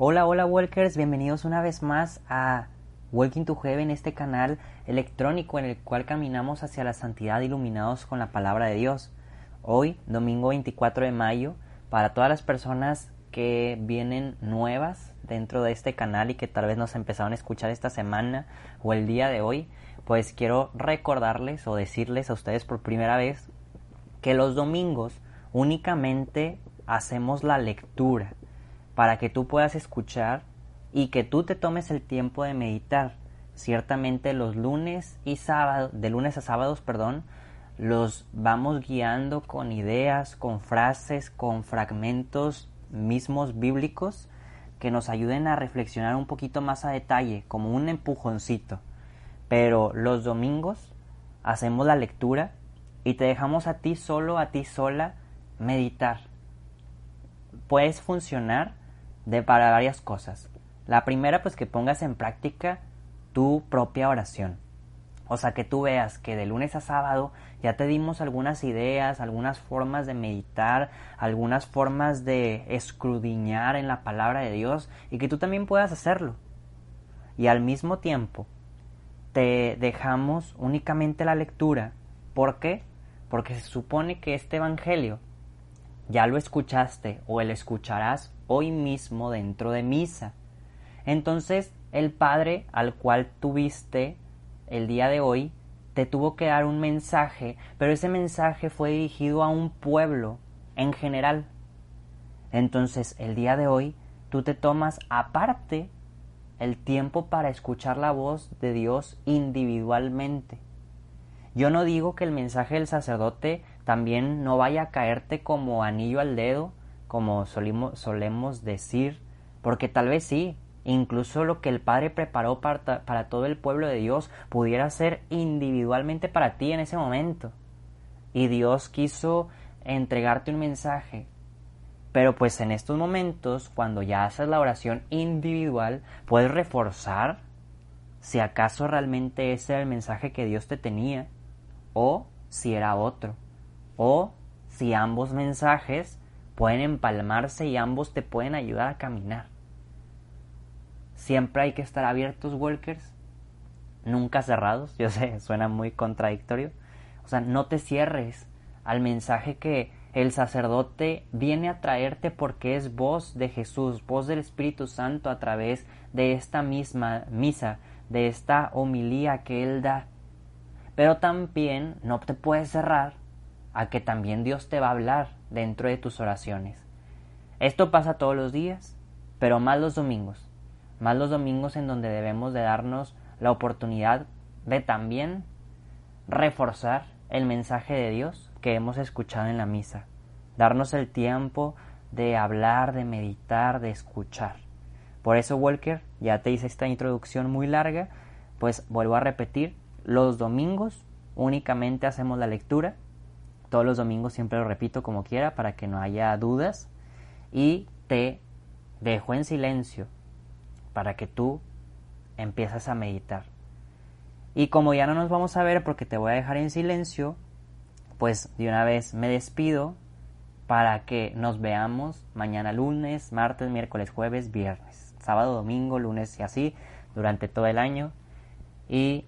Hola, hola Walkers, bienvenidos una vez más a Walking to Heaven, este canal electrónico en el cual caminamos hacia la santidad iluminados con la palabra de Dios. Hoy, domingo 24 de mayo, para todas las personas que vienen nuevas dentro de este canal y que tal vez nos empezaron a escuchar esta semana o el día de hoy, pues quiero recordarles o decirles a ustedes por primera vez que los domingos únicamente hacemos la lectura para que tú puedas escuchar y que tú te tomes el tiempo de meditar. Ciertamente los lunes y sábados, de lunes a sábados, perdón, los vamos guiando con ideas, con frases, con fragmentos mismos bíblicos que nos ayuden a reflexionar un poquito más a detalle, como un empujoncito. Pero los domingos hacemos la lectura y te dejamos a ti solo, a ti sola, meditar. Puedes funcionar de para varias cosas. La primera, pues que pongas en práctica tu propia oración. O sea, que tú veas que de lunes a sábado ya te dimos algunas ideas, algunas formas de meditar, algunas formas de escrudiñar en la palabra de Dios y que tú también puedas hacerlo. Y al mismo tiempo te dejamos únicamente la lectura. ¿Por qué? Porque se supone que este Evangelio ya lo escuchaste o el escucharás hoy mismo dentro de misa. Entonces el Padre al cual tuviste el día de hoy te tuvo que dar un mensaje, pero ese mensaje fue dirigido a un pueblo en general. Entonces el día de hoy tú te tomas aparte el tiempo para escuchar la voz de Dios individualmente. Yo no digo que el mensaje del sacerdote también no vaya a caerte como anillo al dedo, como solemos decir, porque tal vez sí, incluso lo que el Padre preparó para, para, todo el pueblo de Dios pudiera ser individualmente para ti en ese momento. Y Dios quiso entregarte un mensaje. Pero pues en estos momentos, cuando ya haces la oración individual, puedes reforzar si acaso realmente ese era el mensaje que Dios te tenía o si era otro o si ambos mensajes pueden empalmarse y ambos te pueden ayudar a caminar. Siempre hay que estar abiertos, walkers, nunca cerrados. Yo sé, suena muy contradictorio. O sea, no te cierres al mensaje que el sacerdote viene a traerte porque es voz de Jesús, voz del Espíritu Santo a través de esta misma misa, de esta homilía que Él da. Pero también no te puedes cerrar a que también Dios te va a hablar dentro de tus oraciones. Esto pasa todos los días, pero más los domingos más los domingos en donde debemos de darnos la oportunidad de también reforzar el mensaje de Dios que hemos escuchado en la misa, darnos el tiempo de hablar, de meditar, de escuchar. Por eso, Walker, ya te hice esta introducción muy larga, pues vuelvo a repetir, los domingos únicamente hacemos la lectura, todos los domingos siempre lo repito como quiera para que no haya dudas, y te dejo en silencio para que tú empieces a meditar. Y como ya no nos vamos a ver porque te voy a dejar en silencio, pues de una vez me despido para que nos veamos mañana lunes, martes, miércoles, jueves, viernes, sábado, domingo, lunes y así durante todo el año y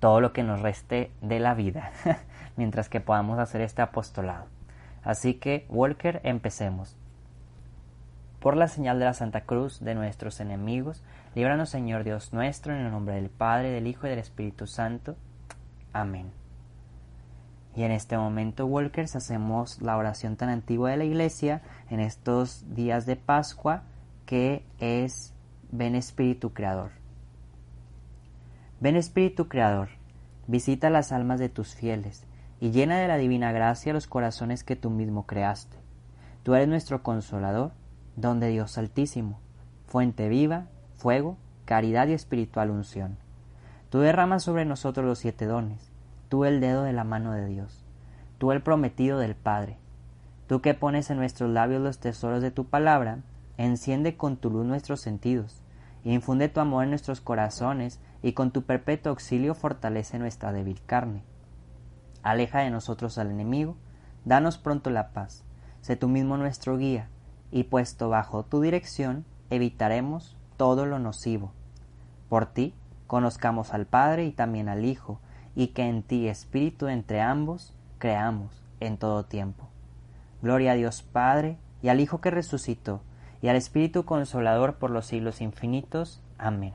todo lo que nos reste de la vida mientras que podamos hacer este apostolado. Así que, Walker, empecemos. Por la señal de la Santa Cruz de nuestros enemigos, líbranos Señor Dios nuestro, en el nombre del Padre, del Hijo y del Espíritu Santo. Amén. Y en este momento, Walkers, hacemos la oración tan antigua de la Iglesia en estos días de Pascua, que es Ven Espíritu Creador. Ven Espíritu Creador, visita las almas de tus fieles y llena de la divina gracia los corazones que tú mismo creaste. Tú eres nuestro consolador don de Dios Altísimo, fuente viva, fuego, caridad y espiritual unción. Tú derramas sobre nosotros los siete dones, tú el dedo de la mano de Dios, tú el prometido del Padre, tú que pones en nuestros labios los tesoros de tu palabra, enciende con tu luz nuestros sentidos, infunde tu amor en nuestros corazones y con tu perpetuo auxilio fortalece nuestra débil carne. Aleja de nosotros al enemigo, danos pronto la paz, sé tú mismo nuestro guía, y puesto bajo tu dirección, evitaremos todo lo nocivo. Por ti, conozcamos al Padre y también al Hijo, y que en ti, Espíritu, entre ambos, creamos en todo tiempo. Gloria a Dios Padre, y al Hijo que resucitó, y al Espíritu Consolador por los siglos infinitos. Amén.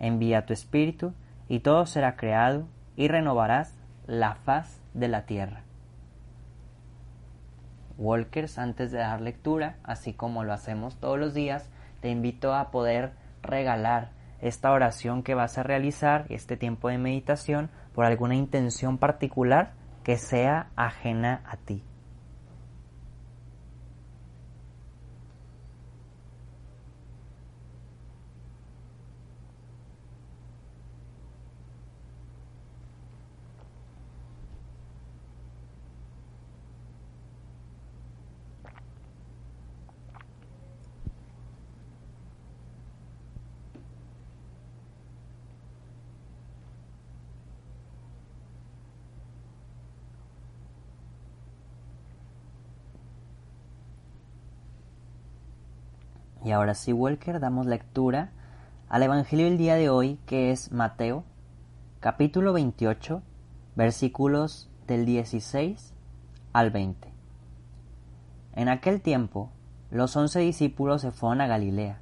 Envía tu Espíritu, y todo será creado, y renovarás la faz de la tierra. Walkers, antes de dar lectura, así como lo hacemos todos los días, te invito a poder regalar esta oración que vas a realizar, este tiempo de meditación, por alguna intención particular que sea ajena a ti. Y ahora sí, Walker, damos lectura al Evangelio del día de hoy, que es Mateo, capítulo 28, versículos del 16 al 20. En aquel tiempo, los once discípulos se fueron a Galilea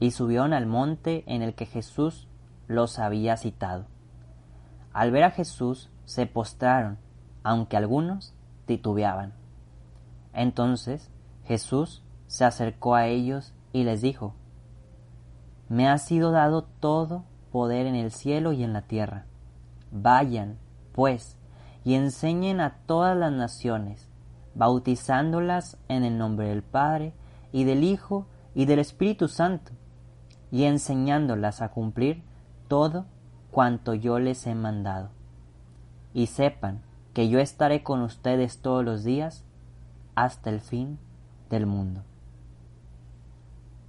y subieron al monte en el que Jesús los había citado. Al ver a Jesús, se postraron, aunque algunos titubeaban. Entonces Jesús se acercó a ellos y les dijo, Me ha sido dado todo poder en el cielo y en la tierra. Vayan, pues, y enseñen a todas las naciones, bautizándolas en el nombre del Padre, y del Hijo, y del Espíritu Santo, y enseñándolas a cumplir todo cuanto yo les he mandado. Y sepan que yo estaré con ustedes todos los días hasta el fin del mundo.